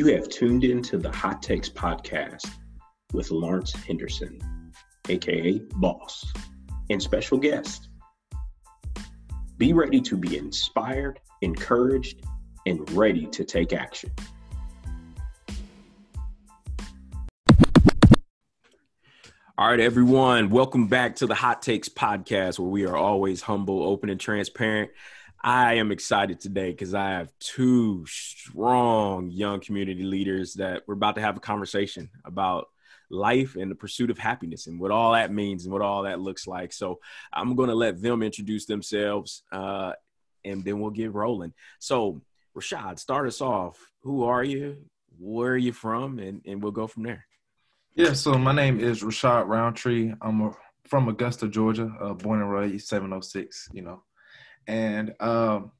You have tuned into the Hot Takes podcast with Lawrence Henderson, aka Boss, and special guest. Be ready to be inspired, encouraged, and ready to take action. All right, everyone, welcome back to the Hot Takes podcast, where we are always humble, open, and transparent. I am excited today because I have two strong young community leaders that we're about to have a conversation about life and the pursuit of happiness and what all that means and what all that looks like. So I'm going to let them introduce themselves uh, and then we'll get rolling. So, Rashad, start us off. Who are you? Where are you from? And, and we'll go from there. Yeah, so my name is Rashad Roundtree. I'm a, from Augusta, Georgia, uh, born and raised 706, you know, and um,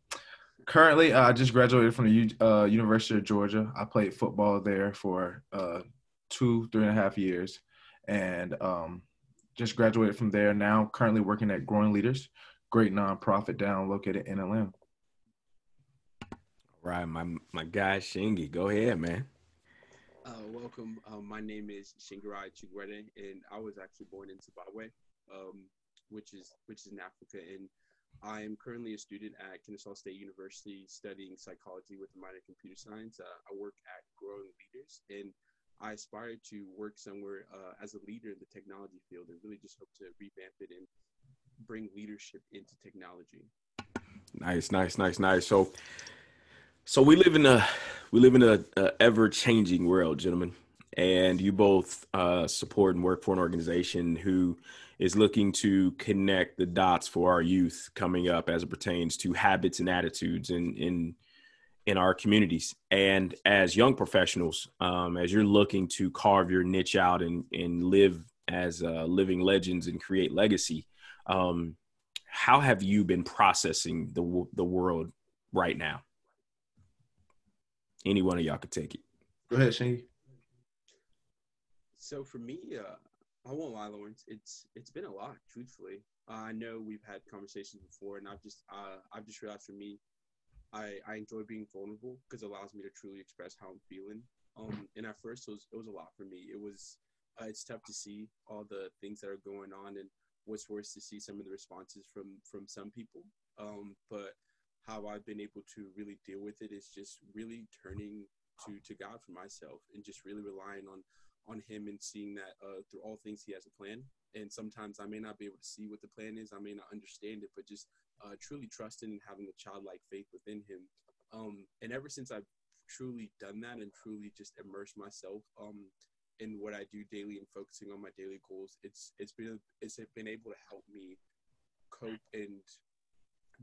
currently, I just graduated from the uh, University of Georgia. I played football there for uh, two, three and a half years, and um, just graduated from there. Now, currently working at Growing Leaders, great nonprofit down located in Atlanta. All right, my my guy Shingy, go ahead, man. Uh, welcome. Um, my name is Shingirai Chigwede, and I was actually born in Zimbabwe, um, which is which is in Africa, and I am currently a student at Kennesaw State University studying psychology with a minor in computer science. Uh, I work at Growing Leaders, and I aspire to work somewhere uh, as a leader in the technology field and really just hope to revamp it and bring leadership into technology. Nice, nice, nice, nice. So, so we live in a we live in a, a ever changing world, gentlemen, and you both uh, support and work for an organization who is looking to connect the dots for our youth coming up as it pertains to habits and attitudes in in in our communities. And as young professionals, um, as you're looking to carve your niche out and and live as uh, living legends and create legacy, um, how have you been processing the the world right now? Any one of y'all could take it. Go ahead, Shane. So for me, uh, I won't lie, Lawrence. It's it's been a lot, truthfully. Uh, I know we've had conversations before, and I've just uh, I've just realized for me, I I enjoy being vulnerable because it allows me to truly express how I'm feeling. Um, and at first it was it was a lot for me. It was uh, it's tough to see all the things that are going on, and what's worse to see some of the responses from from some people. Um, but how I've been able to really deal with it is just really turning to to God for myself and just really relying on on him and seeing that uh, through all things he has a plan. And sometimes i may not be able to see what the plan is. I may not understand it but just uh, truly trusting and having a childlike faith within him. Um, and ever since i've truly done that and truly just immersed myself um, in what i do daily and focusing on my daily goals it's it's been it's been able to help me cope and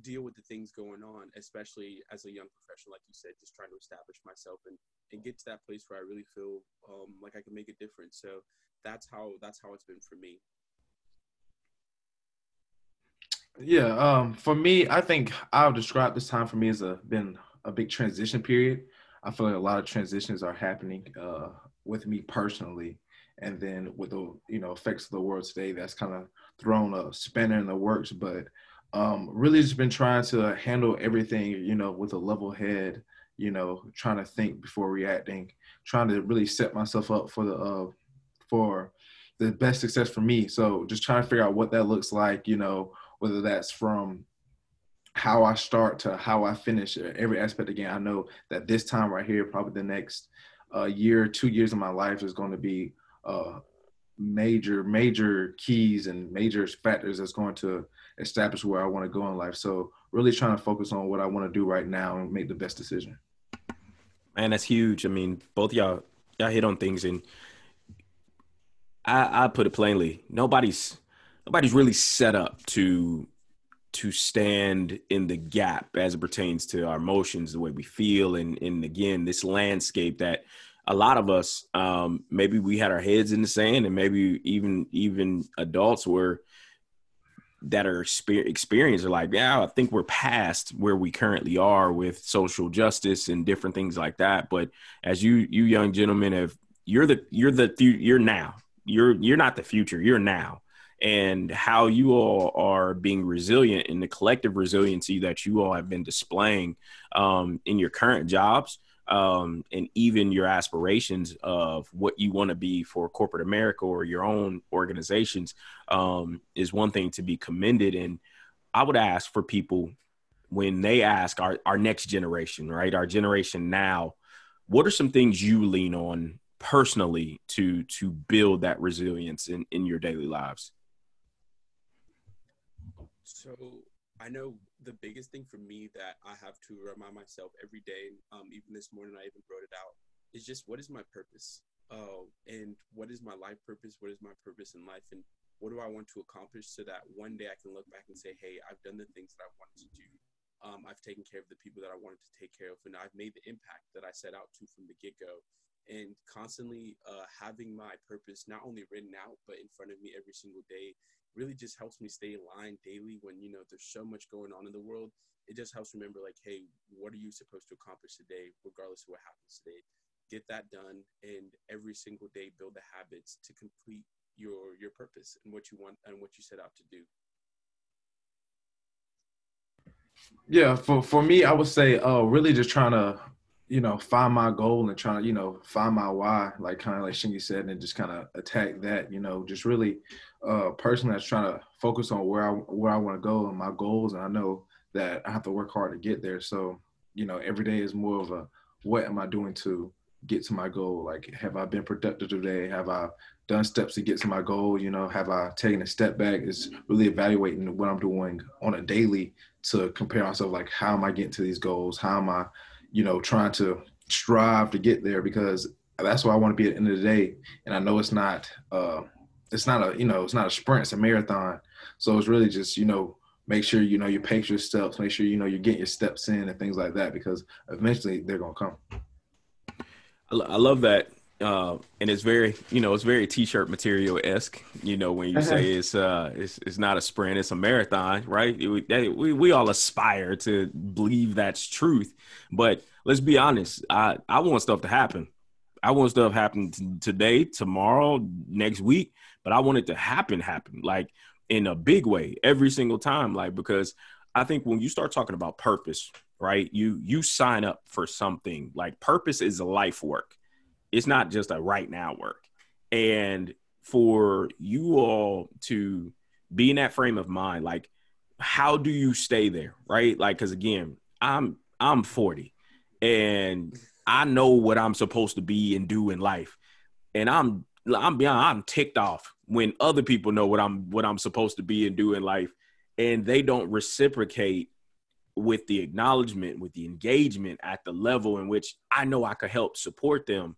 deal with the things going on, especially as a young professional, like you said, just trying to establish myself and, and get to that place where I really feel um, like I can make a difference. So that's how that's how it's been for me. Yeah, um, for me, I think I'll describe this time for me as a been a big transition period. I feel like a lot of transitions are happening uh, with me personally, and then with the you know effects of the world today, that's kind of thrown a spanner in the works. But um, really just been trying to handle everything, you know, with a level head, you know, trying to think before reacting, trying to really set myself up for the uh, for the best success for me. So just trying to figure out what that looks like, you know, whether that's from how I start to how I finish every aspect. Again, I know that this time right here, probably the next uh, year, two years of my life is going to be uh, major, major keys and major factors that's going to establish where I want to go in life. So really trying to focus on what I want to do right now and make the best decision. Man, that's huge. I mean, both y'all y'all hit on things and I I put it plainly. Nobody's nobody's really set up to to stand in the gap as it pertains to our emotions, the way we feel, and and again, this landscape that a lot of us um, maybe we had our heads in the sand and maybe even even adults were that are experienced are like, yeah, I think we're past where we currently are with social justice and different things like that. But as you you young gentlemen have, you're the you're the you're now. You're you're not the future. You're now. And how you all are being resilient in the collective resiliency that you all have been displaying um, in your current jobs um, and even your aspirations of what you want to be for corporate America or your own organizations um, is one thing to be commended. And I would ask for people when they ask our, our next generation, right? Our generation now, what are some things you lean on personally to to build that resilience in, in your daily lives? So I know the biggest thing for me that I have to remind myself every day, um, even this morning I even wrote it out, is just what is my purpose? Uh, and what is my life purpose? What is my purpose in life? And what do I want to accomplish so that one day I can look back and say, hey, I've done the things that I wanted to do. Um, I've taken care of the people that I wanted to take care of, and I've made the impact that I set out to from the get go. And constantly uh, having my purpose not only written out, but in front of me every single day really just helps me stay aligned daily when you know there's so much going on in the world. It just helps remember like hey what are you supposed to accomplish today regardless of what happens today? Get that done and every single day build the habits to complete your your purpose and what you want and what you set out to do. Yeah for for me i would say uh really just trying to you know, find my goal and trying to, you know, find my why, like kind of like Shingy said, and just kind of attack that, you know, just really uh personally that's trying to focus on where I where I want to go and my goals. And I know that I have to work hard to get there. So, you know, every day is more of a what am I doing to get to my goal? Like have I been productive today? Have I done steps to get to my goal? You know, have I taken a step back? Is really evaluating what I'm doing on a daily to compare myself like how am I getting to these goals? How am I you know, trying to strive to get there because that's where I want to be at the end of the day. And I know it's not, uh, it's not a, you know, it's not a sprint, it's a marathon. So it's really just, you know, make sure, you know, you pace your steps, make sure, you know, you're getting your steps in and things like that, because eventually they're to come. I love that uh, and it's very you know it's very t-shirt material esque you know when you say it's uh it's, it's not a sprint it's a marathon right? We, we, we all aspire to believe that's truth. But let's be honest i i want stuff to happen. I want stuff happen t- today tomorrow next week but i want it to happen happen like in a big way every single time like because i think when you start talking about purpose right you you sign up for something like purpose is a life work it's not just a right now work. And for you all to be in that frame of mind, like how do you stay there? Right. Like, cause again, I'm I'm 40 and I know what I'm supposed to be and do in life. And I'm I'm beyond I'm ticked off when other people know what I'm what I'm supposed to be and do in life and they don't reciprocate with the acknowledgement, with the engagement at the level in which I know I could help support them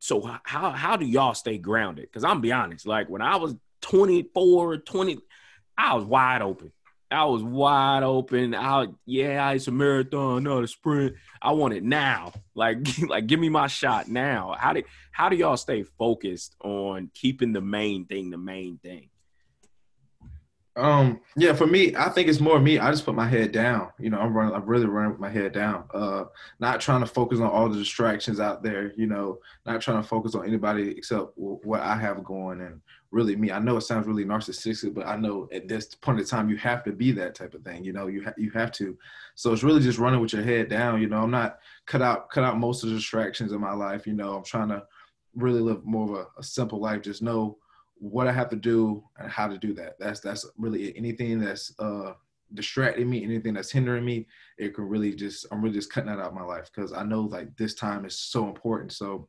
so how how do y'all stay grounded? Because I'm be honest, like when I was 24, 20, I was wide open. I was wide open. I yeah, it's a marathon, not a sprint. I want it now. Like like give me my shot now. How do how do y'all stay focused on keeping the main thing the main thing? Um, yeah, for me, I think it's more me. I just put my head down. You know, I'm running, I'm really running with my head down. Uh, not trying to focus on all the distractions out there. You know, not trying to focus on anybody except what I have going and really me. I know it sounds really narcissistic, but I know at this point in time you have to be that type of thing. You know, you ha- you have to. So it's really just running with your head down. You know, I'm not cut out cut out most of the distractions in my life. You know, I'm trying to really live more of a, a simple life. Just know what I have to do and how to do that. That's that's really it. anything that's uh distracting me, anything that's hindering me, it can really just I'm really just cutting that out of my life because I know like this time is so important. So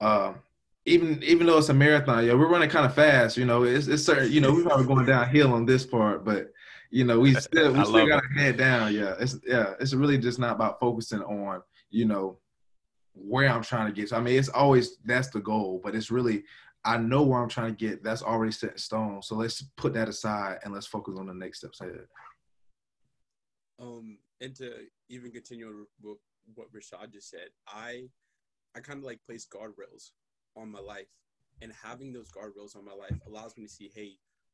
uh, even even though it's a marathon, yeah, we're running kind of fast. You know, it's it's certain. You know, we're probably going downhill on this part, but you know, we still we still got to head down. Yeah, it's yeah, it's really just not about focusing on you know where I'm trying to get. So I mean, it's always that's the goal, but it's really I know where I'm trying to get. That's already set in stone. So let's put that aside and let's focus on the next steps ahead. Um, and to even continue with what Rashad just said, I, I kind of like place guardrails on my life, and having those guardrails on my life allows me to see, hey,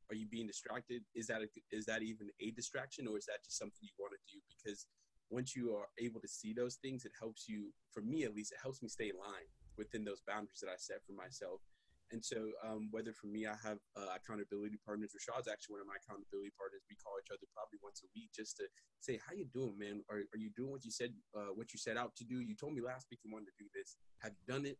are you being distracted? Is that a, is that even a distraction, or is that just something you want to do? Because once you are able to see those things, it helps you. For me, at least, it helps me stay in line within those boundaries that I set for myself And so, um, whether for me, I have uh, accountability partners. Rashad's actually one of my accountability partners. We call each other probably once a week just to say, "How you doing, man? Are, are you doing what you said? Uh, what you set out to do? You told me last week you wanted to do this. Have you done it?"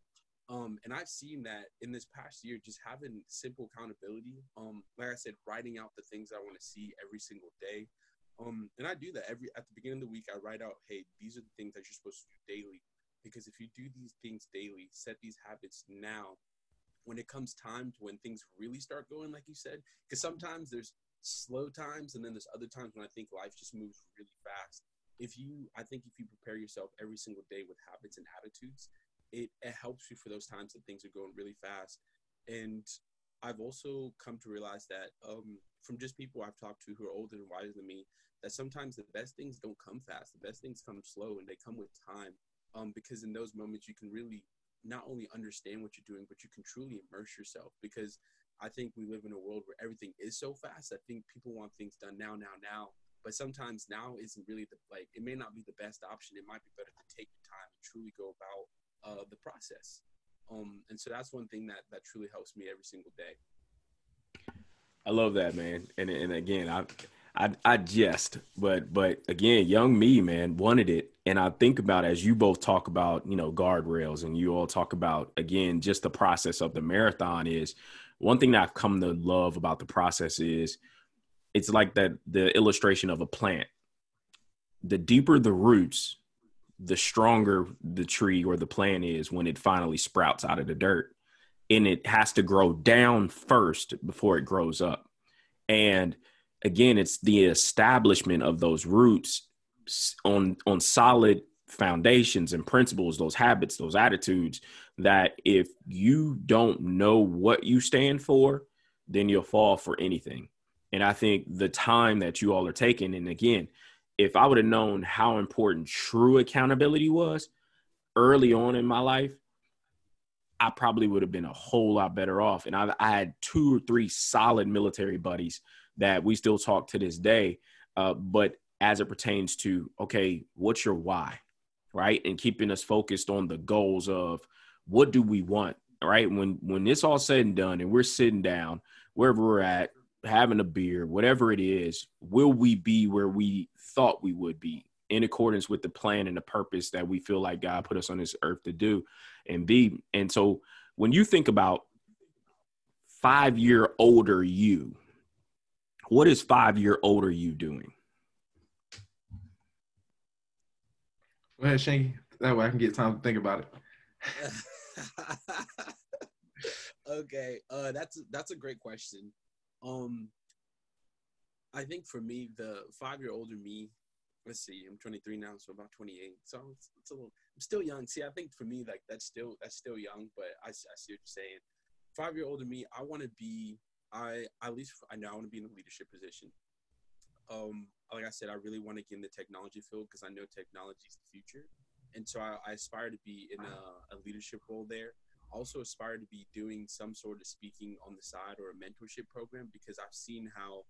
Um, and I've seen that in this past year, just having simple accountability. Um, like I said, writing out the things I want to see every single day. Um, and I do that every at the beginning of the week. I write out, "Hey, these are the things that you're supposed to do daily." Because if you do these things daily, set these habits now, when it comes time to when things really start going, like you said, because sometimes there's slow times and then there's other times when I think life just moves really fast. If you, I think if you prepare yourself every single day with habits and attitudes, it, it helps you for those times that things are going really fast. And I've also come to realize that um, from just people I've talked to who are older and wiser than me, that sometimes the best things don't come fast. The best things come slow and they come with time. Um, because in those moments you can really not only understand what you're doing, but you can truly immerse yourself. Because I think we live in a world where everything is so fast. I think people want things done now, now, now. But sometimes now isn't really the like. It may not be the best option. It might be better to take the time and truly go about uh, the process. Um, and so that's one thing that that truly helps me every single day. I love that, man. And and again, I I I jest, but but again, young me, man, wanted it. And I think about as you both talk about, you know, guardrails and you all talk about again, just the process of the marathon is one thing that I've come to love about the process is it's like that the illustration of a plant. The deeper the roots, the stronger the tree or the plant is when it finally sprouts out of the dirt. And it has to grow down first before it grows up. And again, it's the establishment of those roots on on solid foundations and principles, those habits, those attitudes that if you don't know what you stand for, then you'll fall for anything. And I think the time that you all are taking, and again, if I would have known how important true accountability was early on in my life, I probably would have been a whole lot better off. And I, I had two or three solid military buddies that we still talk to this day. Uh, but as it pertains to, okay, what's your why? Right. And keeping us focused on the goals of what do we want? Right. When when it's all said and done and we're sitting down wherever we're at, having a beer, whatever it is, will we be where we thought we would be in accordance with the plan and the purpose that we feel like God put us on this earth to do and be? And so when you think about five year older you, what is five year older you doing? Go ahead, Shingy. That way I can get time to think about it. okay, uh, that's that's a great question. Um, I think for me, the five year older me, let's see, I'm 23 now, so about 28. So it's, it's, a little, I'm still young. See, I think for me, like that's still that's still young, but I, I see what you're saying. Five year older me, I want to be. I at least I know I want to be in a leadership position. Um, like I said, I really want to get in the technology field because I know technology is the future, and so I, I aspire to be in a, a leadership role there also aspire to be doing some sort of speaking on the side or a mentorship program because I've seen how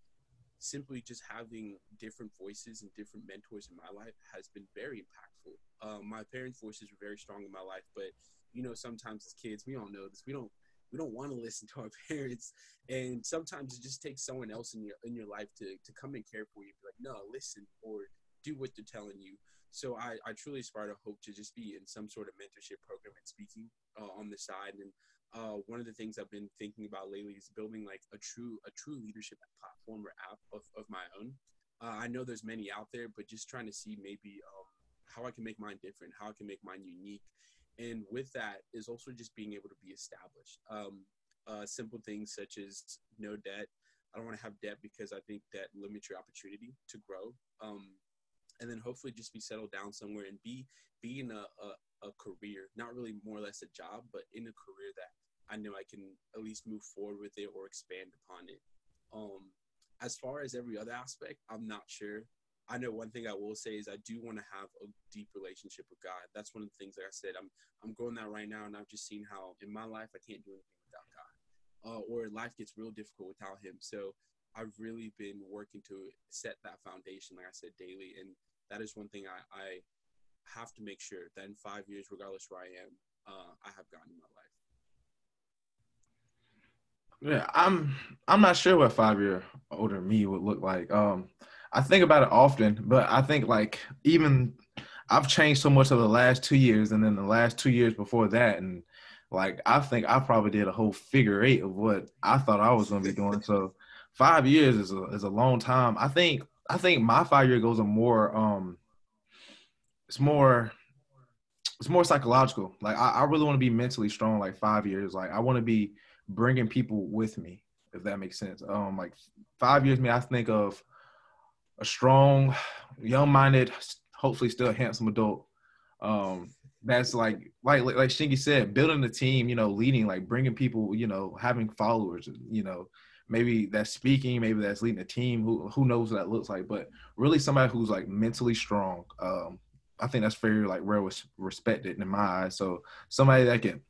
simply just having different voices and different mentors in my life has been very impactful. Um, my parents' voices were very strong in my life, but you know, sometimes as kids, we don't know this. We don't we don't want to listen to our parents, and sometimes it just takes someone else in your in your life to to come and care for you. Be like, no, listen or do what they're telling you. So I, I truly aspire to hope to just be in some sort of mentorship program and speaking uh, on the side. And uh, one of the things I've been thinking about lately is building like a true a true leadership platform or app of, of my own. Uh, I know there's many out there, but just trying to see maybe um, how I can make mine different, how I can make mine unique. And with that is also just being able to be established. Um, uh, simple things such as no debt. I don't want to have debt because I think that limits your opportunity to grow. Um, and then hopefully just be settled down somewhere and be be in a, a, a career, not really more or less a job, but in a career that I know I can at least move forward with it or expand upon it. Um, as far as every other aspect, I'm not sure. I know one thing I will say is I do want to have a deep relationship with God. That's one of the things that I said. I'm I'm growing that right now, and I've just seen how in my life I can't do anything without God, uh, or life gets real difficult without Him. So I've really been working to set that foundation, like I said, daily. And that is one thing I, I have to make sure that in five years, regardless where I am, uh, I have gotten in my life. Yeah, I'm I'm not sure what five year older me would look like. Um, I think about it often, but I think like even I've changed so much over the last two years, and then the last two years before that, and like I think I probably did a whole figure eight of what I thought I was going to be doing. So five years is a is a long time. I think I think my five year goals are more um, it's more it's more psychological. Like I, I really want to be mentally strong. Like five years, like I want to be bringing people with me, if that makes sense. Um, like five years, me, I think of a strong, young-minded, hopefully still handsome adult. Um, that's like like like Shingy said, building a team, you know, leading, like bringing people, you know, having followers, you know, maybe that's speaking, maybe that's leading a team. Who who knows what that looks like? But really, somebody who's like mentally strong. Um, I think that's very like well respected in my eyes. So somebody that can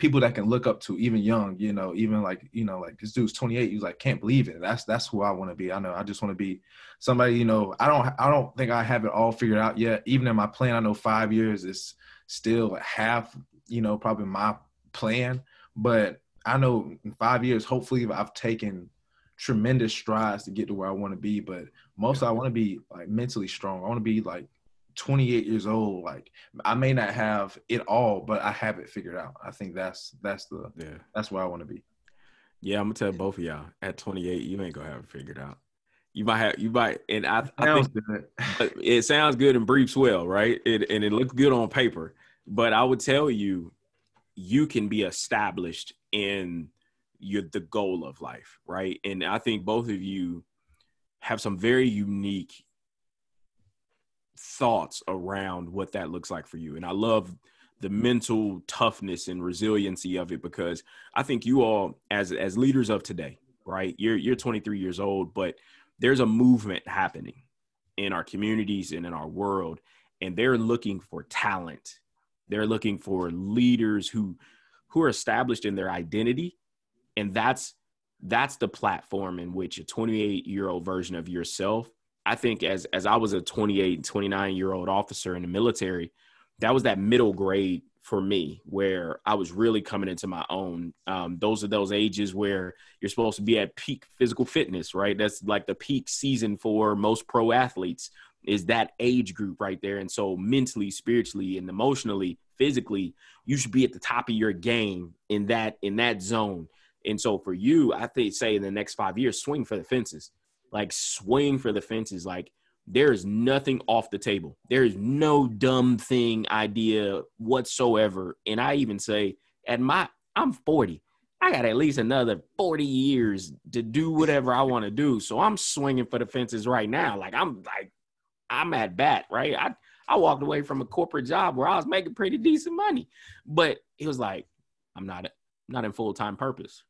people that can look up to even young you know even like you know like this dude's 28 he's like can't believe it. That's that's who i want to be. I know i just want to be somebody you know i don't i don't think i have it all figured out yet. Even in my plan i know five years is still half you know probably my plan but i know in five years hopefully i've taken tremendous strides to get to where i want to be but most i want to be like mentally strong. I want to be like 28 years old like i may not have it all but i have it figured out. I think that's that's the yeah. that's where i want to be. Yeah i'm gonna tell both of y'all at 28 you ain't gonna have it figured out. You might have you might and i, I think good. it sounds good and briefs well right? It, and it looks good on paper. But i would tell you you can be established in your the goal of life right? And i think both of you have some very unique thoughts around what that looks like for you. And I love the mental toughness and resiliency of it because I think you all as as leaders of today, right? You're you're 23 years old, but there's a movement happening in our communities and in our world and they're looking for talent. They're looking for leaders who who are established in their identity and that's that's the platform in which a 28 year old version of yourself I think as as I was a 28, 29 year old officer in the military, that was that middle grade for me where I was really coming into my own. Um, those are those ages where you're supposed to be at peak physical fitness, right? That's like the peak season for most pro athletes is that age group right there. And so mentally, spiritually, and emotionally, physically, you should be at the top of your game in that in that zone. And so for you, I think say in the next five years, swing for the fences like swing for the fences. Like there is nothing off the table. There is no dumb thing idea whatsoever. And I even say at my I'm 40. I got at least another 40 years to do whatever I want to do. So I'm swinging for the fences right now. Like I'm like I'm at bat, right? I I walked away from a corporate job where I was making pretty decent money. But it was like I'm not not in full-time purpose.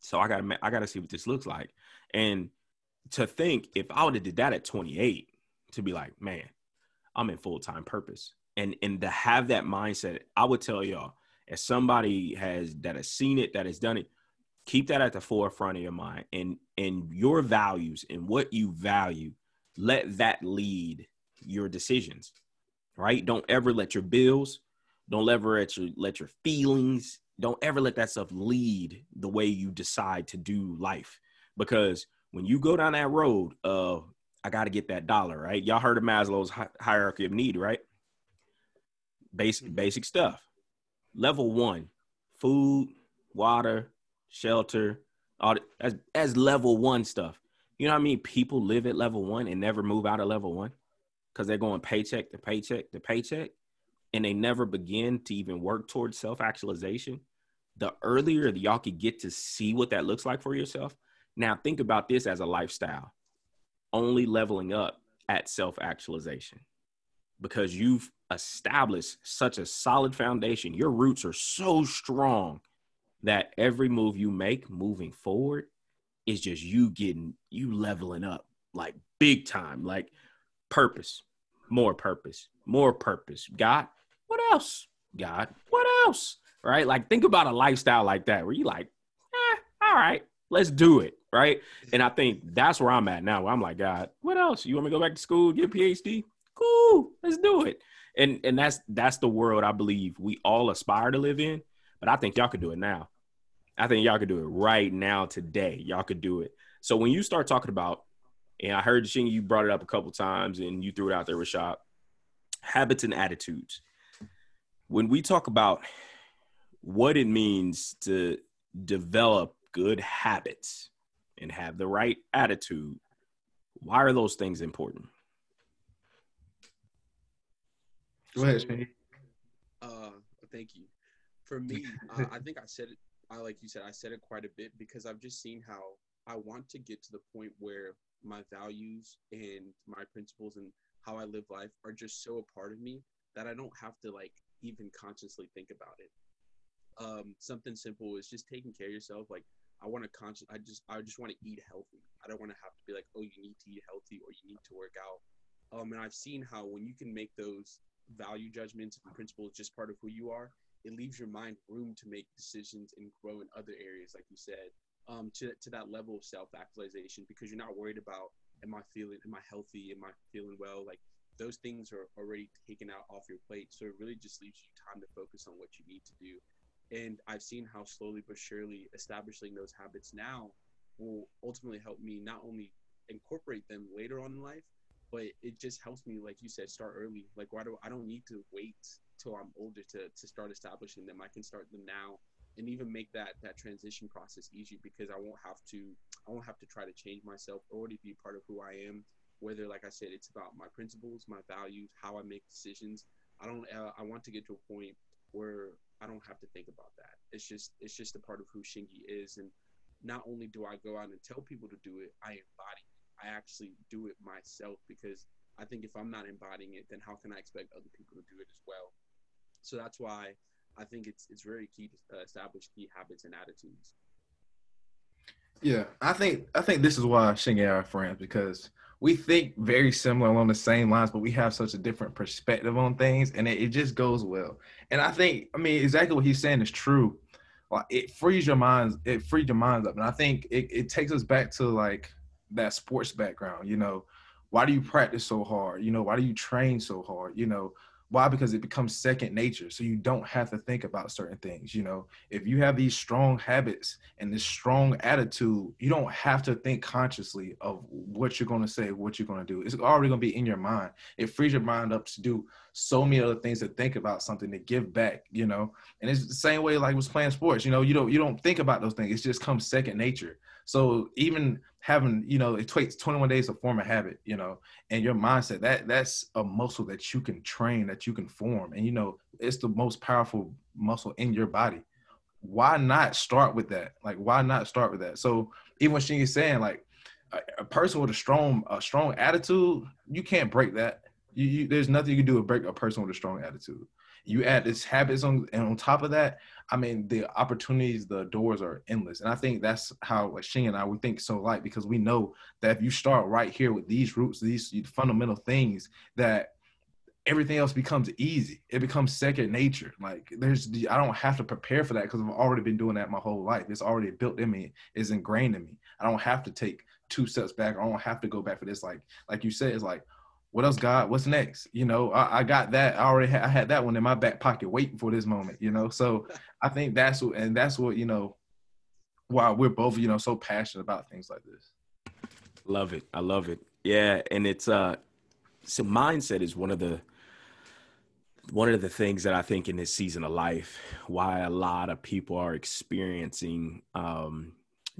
So I got to I got to see what this looks like. And to think if I would have did that at 28, to be like, man, I'm in full time purpose, and and to have that mindset, I would tell y'all, as somebody has that has seen it, that has done it, keep that at the forefront of your mind, and and your values and what you value, let that lead your decisions, right? Don't ever let your bills, don't ever let your let your feelings, don't ever let that stuff lead the way you decide to do life, because when you go down that road of I got to get that dollar, right? Y'all heard of Maslow's hierarchy of need, right? Basic mm-hmm. basic stuff. Level one, food, water, shelter, all as as level one stuff. You know what I mean? People live at level one and never move out of level one because they're going paycheck to paycheck to paycheck, and they never begin to even work towards self actualization. The earlier that y'all could get to see what that looks like for yourself, now, think about this as a lifestyle only leveling up at self actualization because you've established such a solid foundation. Your roots are so strong that every move you make moving forward is just you getting you leveling up like big time, like purpose, more purpose, more purpose. God, what else? God, what else? Right? Like think about a lifestyle like that where you like, eh, all right, let's do it right? And I think that's where I'm at now. I'm like, God, what else? You want me to go back to school, get a PhD? Cool, let's do it. And and that's that's the world I believe we all aspire to live in. But I think y'all could do it now. I think y'all could do it right now today. Y'all could do it. So when you start talking about, and I heard Shing, you brought it up a couple times, and you threw it out there, with Rashad, habits and attitudes. When we talk about what it means to develop good habits and have the right attitude, why are those things important? Go ahead, Shane. Uh, thank you. For me, uh, I think I said it. I like you said, I said it quite a bit because I've just seen how I want to get to the point where my values and my principles and how I live life are just so a part of me that I don't have to like even consciously think about it. Um, something simple is just taking care of yourself. Like I want to conscious. I just I just want to eat healthy. I don't want to have to be like, oh, you need to eat healthy or you need to work out. Um, and I've seen how when you can make those value judgments and principles just part of who you are, it leaves your mind room to make decisions and grow in other areas, like you said, um, to, to that level of self actualization because you're not worried about, am I feeling, am I healthy, am I feeling well? Like those things are already taken out off your plate. So it really just leaves you time to focus on what you need to do. And I've seen how slowly but surely establishing those habits now will ultimately help me not only incorporate them later on in life, but it just helps me, like you said, start early. Like why do I don't need to wait till I'm older to to start establishing them. I can start them now and even make that that transition process easy because I won't have to I won't have to try to change myself or to be part of who I am. Whether, like I said, it's about my principles, my values, how I make decisions. I don't. Uh, I want to get to a point where I don't have to think about that. It's just it's just a part of who Shingy is, and not only do I go out and tell people to do it, I embody I actually do it myself because I think if I'm not embodying it, then how can I expect other people to do it as well? So that's why I think it's it's very key to uh, establish key habits and attitudes. Yeah, I think I think this is why Shingy are friends because we think very similar along the same lines, but we have such a different perspective on things, and it, it just goes well. And I think, I mean, exactly what he's saying is true. Like it frees your minds, it frees your minds up, and I think it, it takes us back to like that sports background. You know, why do you practice so hard? You know, why do you train so hard? You know, why? Because it becomes second nature. So you don't have to think about certain things. You know, if you have these strong habits and this strong attitude, you don't have to think consciously of what you're going to say, what you're going to do. It's already going to be in your mind. It frees your mind up to do so many other things to think about something to give back. You know, and it's the same way like was playing sports. You know, you don't you don't think about those things. It just comes second nature. So even having, you know, it takes 21 days to form a habit, you know, and your mindset, that that's a muscle that you can train, that you can form. And you know, it's the most powerful muscle in your body. Why not start with that? Like, why not start with that? So even she is saying, like a, a, person with a strong, a strong attitude, you can't break that. You, you, there's nothing you can do to break a person with a strong attitude. You add this habits on, and on top of that, I mean, the opportunities, the doors are endless. And I think that's how like Shing and I we think so like because we know that if you start right here with these roots, these fundamental things, that everything else becomes easy. It becomes second nature. Like there's I don't have to prepare for that because I've already been doing that my whole life. It's already built in me, it's ingrained in me. I don't have to take two steps back. I don't have to go back for this. Like like you said, it's like what else, God? What's next? You know, I, I got that. I already I had that one in my back pocket waiting for this moment. You know, so I think that's what, and that's what you know, why we're both you know so passionate about things like this. Love it. I love it. Yeah, and it's uh, so mindset is one of the one of the things that I think in this season of life, why a lot of people are experiencing um,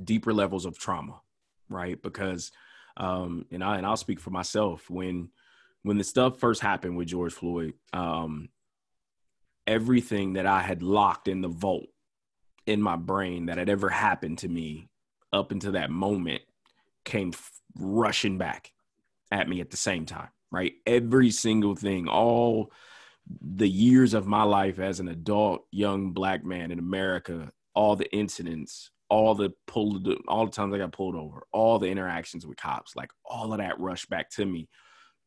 deeper levels of trauma, right? Because um, and I and I'll speak for myself when when the stuff first happened with George Floyd, um, everything that I had locked in the vault in my brain that had ever happened to me up until that moment came f- rushing back at me at the same time, right? Every single thing, all the years of my life as an adult young black man in America, all the incidents, all the pulled, all the times I got pulled over, all the interactions with cops, like all of that rushed back to me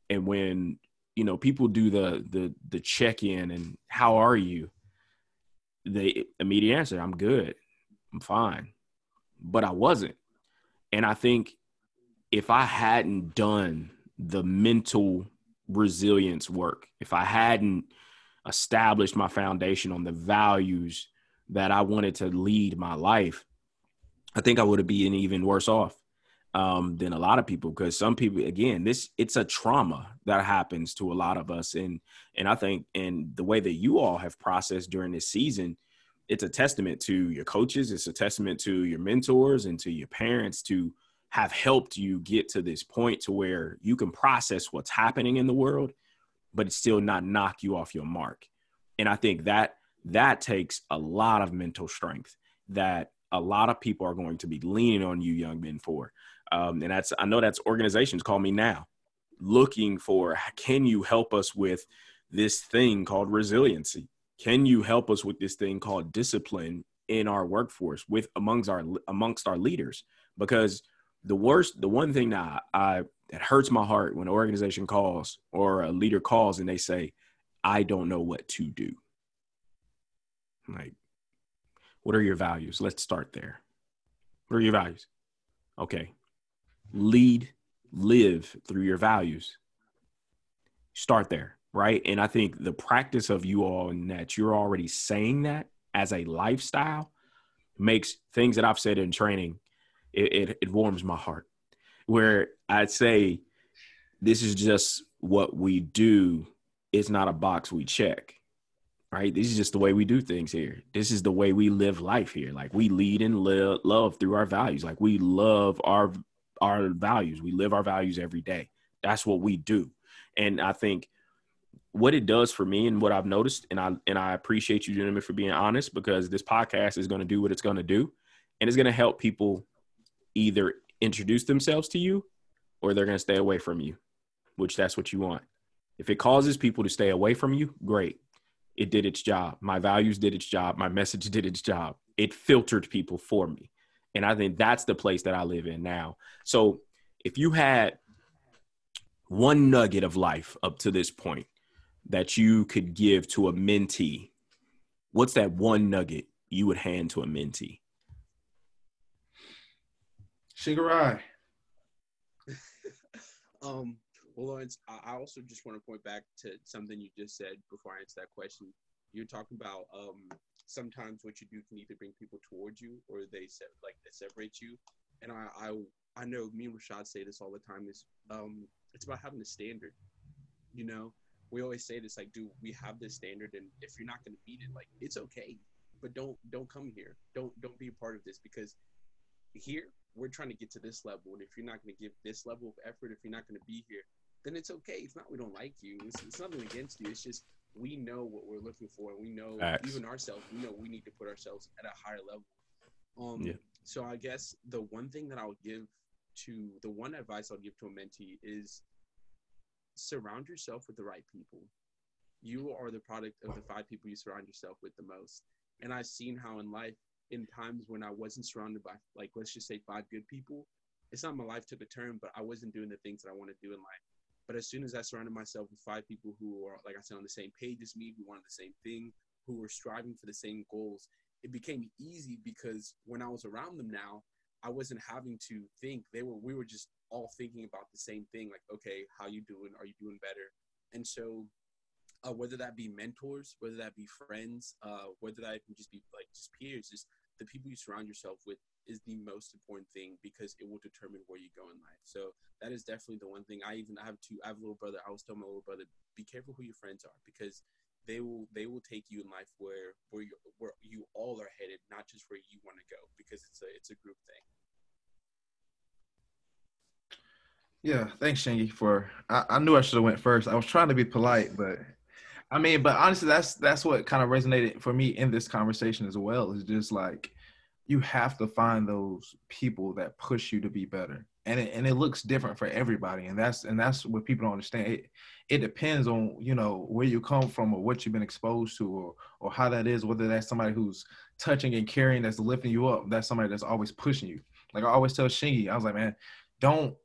and when you know people do the the the check in and how are you the immediate answer i'm good. I'm fine. But i wasn't. And i think if i hadn't done the mental resilience work if i hadn't established my foundation on the values that I wanted to lead my life, I think I would have been even worse off um, than a lot of people because some people, again, this it's a trauma that happens to a lot of us, and and I think and the way that you all have processed during this season, it's a testament to your coaches, it's a testament to your mentors and to your parents to have helped you get to this point to where you can process what's happening in the world, but it's still not knock you off your mark. And I think that that takes a lot of mental strength that a lot of people are going to be leaning on you young men for um, and that's i know that's organizations call me now looking for can you help us with this thing called resiliency can you help us with this thing called discipline in our workforce with amongst our amongst our leaders because the worst the one thing that i that hurts my heart when an organization calls or a leader calls and they say i don't know what to do like, what are your values? Let's start there. What are your values? Okay. Lead, live through your values. Start there, right? And I think the practice of you all and that you're already saying that as a lifestyle makes things that I've said in training, it, it, it warms my heart. Where I'd say this is just what we do, it's not a box we check right? This is just the way we do things here. This is the way we live life here. Like we lead and live love through our values. Like we love our our values. We live our values every day. That's what we do. And I think what it does for me and what I've noticed, and I and I appreciate you gentlemen for being honest because this podcast is going to do what it's going to do, and it's going to help people either introduce themselves to you or they're going to stay away from you, which that's what you want. If it causes people to stay away from you, great it did its job. My values did its job. My message did its job. It filtered people for me. And I think that's the place that I live in now. So if you had one nugget of life up to this point that you could give to a mentee, what's that one nugget you would hand to a mentee? Shingirai. um, well, Lawrence, I also just want to point back to something you just said before I answer that question. You're talking about um, sometimes what you do can either bring people towards you or they set, like they separate you. And I, I, I know me and Rashad say this all the time. Is um, it's about having a standard. You know, we always say this like, do we have this standard? And if you're not going to beat it, like it's okay, but don't don't come here. Don't don't be a part of this because here we're trying to get to this level. And if you're not going to give this level of effort, if you're not going to be here, then it's okay. It's not we don't like you. It's, it's nothing against you. It's just we know what we're looking for, and we know Facts. even ourselves. We know we need to put ourselves at a higher level. Um, yeah. So I guess the one thing that I'll give to the one advice I'll give to a mentee is surround yourself with the right people. You are the product of the five people you surround yourself with the most. And I've seen how in life, in times when I wasn't surrounded by, like, let's just say five good people, it's not my life took a turn, but I wasn't doing the things that I want to do in life. But as soon as I surrounded myself with five people who are, like I said, on the same page as me, who wanted the same thing, who were striving for the same goals, it became easy because when I was around them now, I wasn't having to think. They were, we were just all thinking about the same thing. Like, okay, how you doing? Are you doing better? And so, uh, whether that be mentors, whether that be friends, uh, whether that can just be like just peers, just the people you surround yourself with is the most important thing because it will determine where you go in life. So that is definitely the one thing. I even I have two. I have a little brother. I was telling my little brother, be careful who your friends are because they will they will take you in life where where you where you all are headed, not just where you want to go because it's a it's a group thing. Yeah, thanks, Shingy. For I, I knew I should have went first. I was trying to be polite, but I mean, but honestly, that's that's what kind of resonated for me in this conversation as well. Is just like you have to find those people that push you to be better. And it, and it looks different for everybody. And that's and that's what people don't understand. It, it depends on you know where you come from or what you've been exposed to or or how that is whether that's somebody who's touching and carrying that's lifting you up. That's somebody that's always pushing you. Like i always tell shingy i was like man don't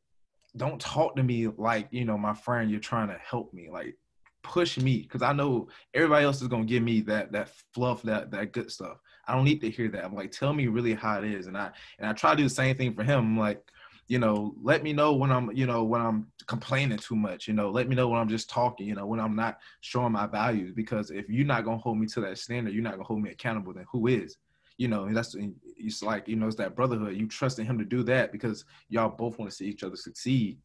don't talk to me like you know my friend you're trying to help me. Like push me. Because i know everybody else is going to give me that that fluff that that good stuff I don't need to hear that. I'm like, tell me really how it is. And I and I try to do the same thing for him. I'm like, you know, let me know when I'm, you know, when I'm complaining too much, you know, let me know when I'm just talking, you know, when I'm not showing my values. Because if you're not gonna hold me to that standard, you're not gonna hold me accountable, then who is? You know, and that's it's like, you know, it's that brotherhood. You trusting him to do that because y'all both want to see each other succeed.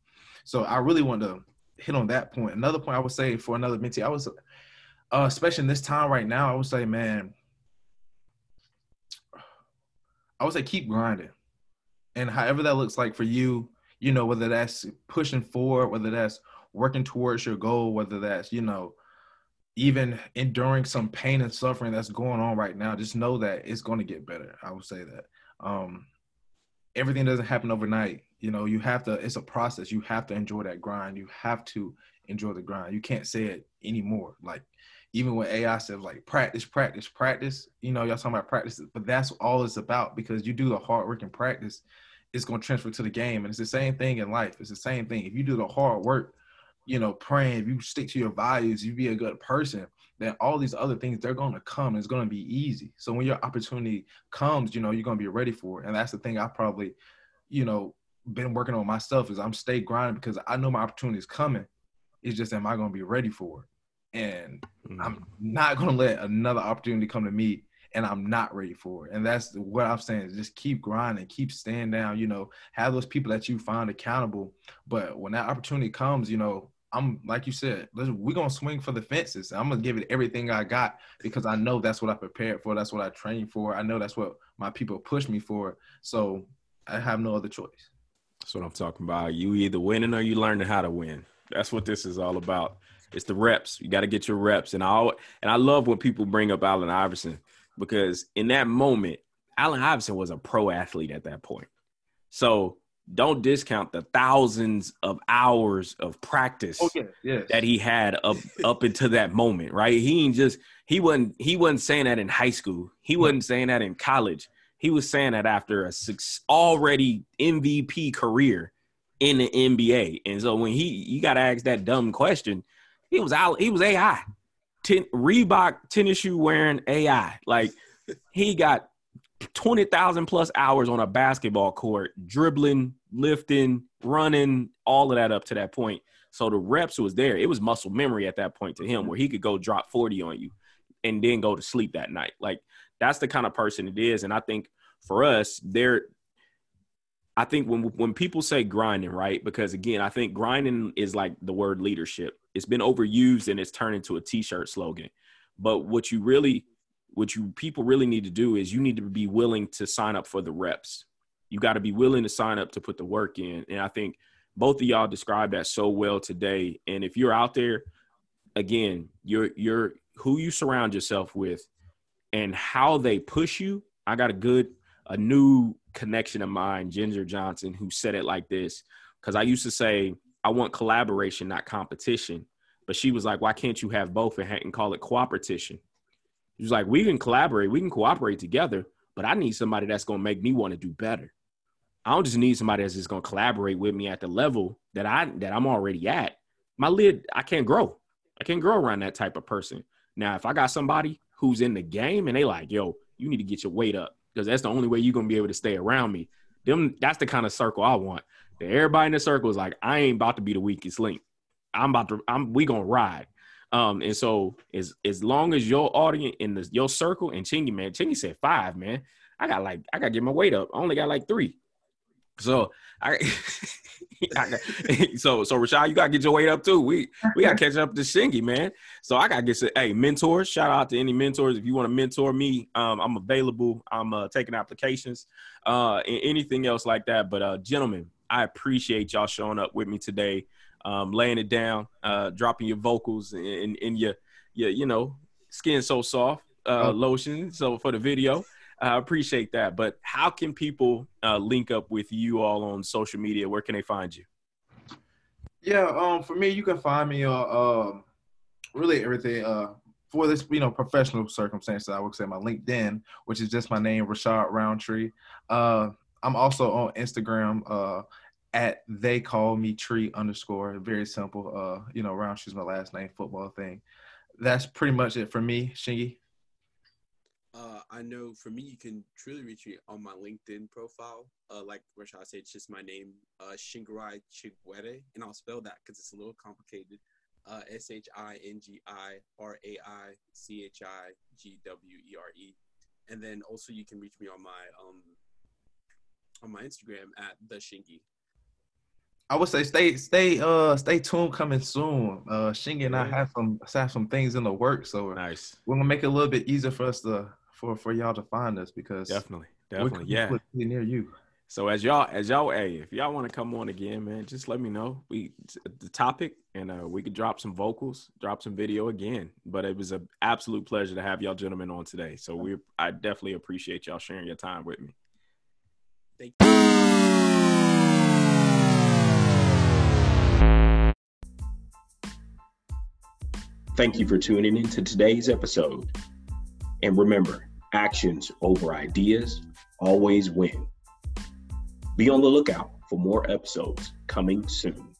So I really want to hit on that point. Another point I would say for another mentee, I was uh, especially in this time right now, I would say, man, I would say keep grinding and however that looks like for you, you know, whether that's pushing forward, whether that's working towards your goal, whether that's, you know, even enduring some pain and suffering that's going on right now, just know that it's going to get better. I would say that. Um, everything doesn't happen overnight. You know, you have to, it's a process. You have to enjoy that grind. You have to enjoy the grind. You can't say it anymore. Like, even when AI says like practice, practice, practice, you know, y'all talking about practice, but that's all it's about because you do the hard work and practice, it's to transfer to the game. And it's the same thing in life. It's the same thing. If you do the hard work, you know, praying, if you stick to your values, you be a good person, then all these other things, they're to come. It's to be easy. So when your opportunity comes, you know, you're to be ready for it. And that's the thing I probably, you know, been working on myself is I'm stay grinding because I know my opportunity is coming. It's just, am I to be ready for it? And mm-hmm. I'm not gonna let another opportunity come to me and I'm not ready for it. And that's what I'm saying is just keep grinding, keep staying down, you know, have those people that you find accountable. But when that opportunity comes, you know, I'm like you said, we're gonna swing for the fences. I'm gonna give it everything I got because I know that's what I prepared for, that's what I trained for. I know that's what my people push me for. So I have no other choice. That's what I'm talking about. You either winning or you learning how to win. That's what this is all about. It's the reps. You got to get your reps. And I and I love when people bring up Allen Iverson because in that moment, Allen Iverson was a pro athlete at that point. So don't discount the thousands of hours of practice oh, okay, yes. that he had up up until that moment, right? He ain't just he wasn't he wasn't saying that in high school. He wasn't saying that in college. He was saying that after a six, already MVP career in the NBA. And so when he you got to ask that dumb question, he was out. He was AI. Ten, Reebok tennis shoe wearing AI. Like he got twenty thousand plus hours on a basketball court, dribbling, lifting, running, all of that up to that point. So the reps was there. It was muscle memory at that point to him, where he could go drop forty on you, and then go to sleep that night. Like that's the kind of person it is. And I think for us, there I think when when people say grinding, right? Because again, I think grinding is like the word leadership. It's been overused and it's turned into a t-shirt slogan. But what you really what you people really need to do is you need to be willing to sign up for the reps. You got to be willing to sign up to put the work in. And I think both of y'all described that so well today. And if you're out there, again, you're you're who you surround yourself with and how they push you. I got a good a new connection of mine, Ginger Johnson, who said it like this. Because I used to say, I want collaboration, not competition. But she was like, why can't you have both and call it cooperation? She was like, we can collaborate, we can cooperate together, but I need somebody that's going to make me want to do better. I don't just need somebody that's just going to collaborate with me at the level that I that I'm already at. My lid, I can't grow. I can't grow around that type of person. Now, if I got somebody who's in the game and they like, yo, you need to get your weight up because that's the only way you're gonna be able to stay around me. Them that's the kind of circle I want. That everybody in the circle is like, I ain't about to be the weakest link. I'm about to I'm we gonna ride. Um, and so as as long as your audience in the your circle and Shingy, man, Shingy said five, man. I got like I gotta get my weight up. I only got like three. So I, I got, so so Rashad, you gotta get your weight up too. We we gotta catch up to Shingy, man. So I gotta get some hey mentors. Shout out to any mentors if you want to mentor me. Um, I'm available. I'm uh, taking applications, uh, and anything else like that. But uh, gentlemen, I appreciate y'all showing up with me today, um, laying it down, uh, dropping your vocals in in your your you know skin so soft uh, oh. lotion. So for the video. I appreciate that. But how can people uh, link up with you all on social media? Where can they find you? Yeah, um, for me, you can find me on uh, really everything. Uh, for this, you know, professional circumstances, I would say my LinkedIn, which is just my name, Rashad Roundtree. Uh, I'm also on Instagram uh, at they call me tree underscore. Very simple. Uh, you know, Roundtree's my last name, football thing. That's pretty much it for me, Shingy. I know for me, you can truly reach me on my LinkedIn profile. Uh, like Rashad said, it's just my name, uh, Shingirai Chigwere, and I'll spell that because it's a little complicated. Uh, S H I N G I R A I C H I G W E R E, and then also you can reach me on my um on my Instagram at the Shingy. I would say stay stay uh stay tuned coming soon. Uh Shingy and I have some have some things in the works, so Nice. we're gonna make it a little bit easier for us to for for y'all to find us because Definitely. we're Definitely. Yeah. completely near you. So as y'all, as y'all, hey, if y'all want to come on again, man, just let me know. We the topic, and uh, we could drop some vocals, drop some video again. But it was an absolute pleasure to have y'all gentlemen on today. So we, I definitely appreciate y'all sharing your time with me. Thank you. Thank you for tuning in to today's episode. And remember, actions over ideas always win. Be on the lookout for more episodes coming soon.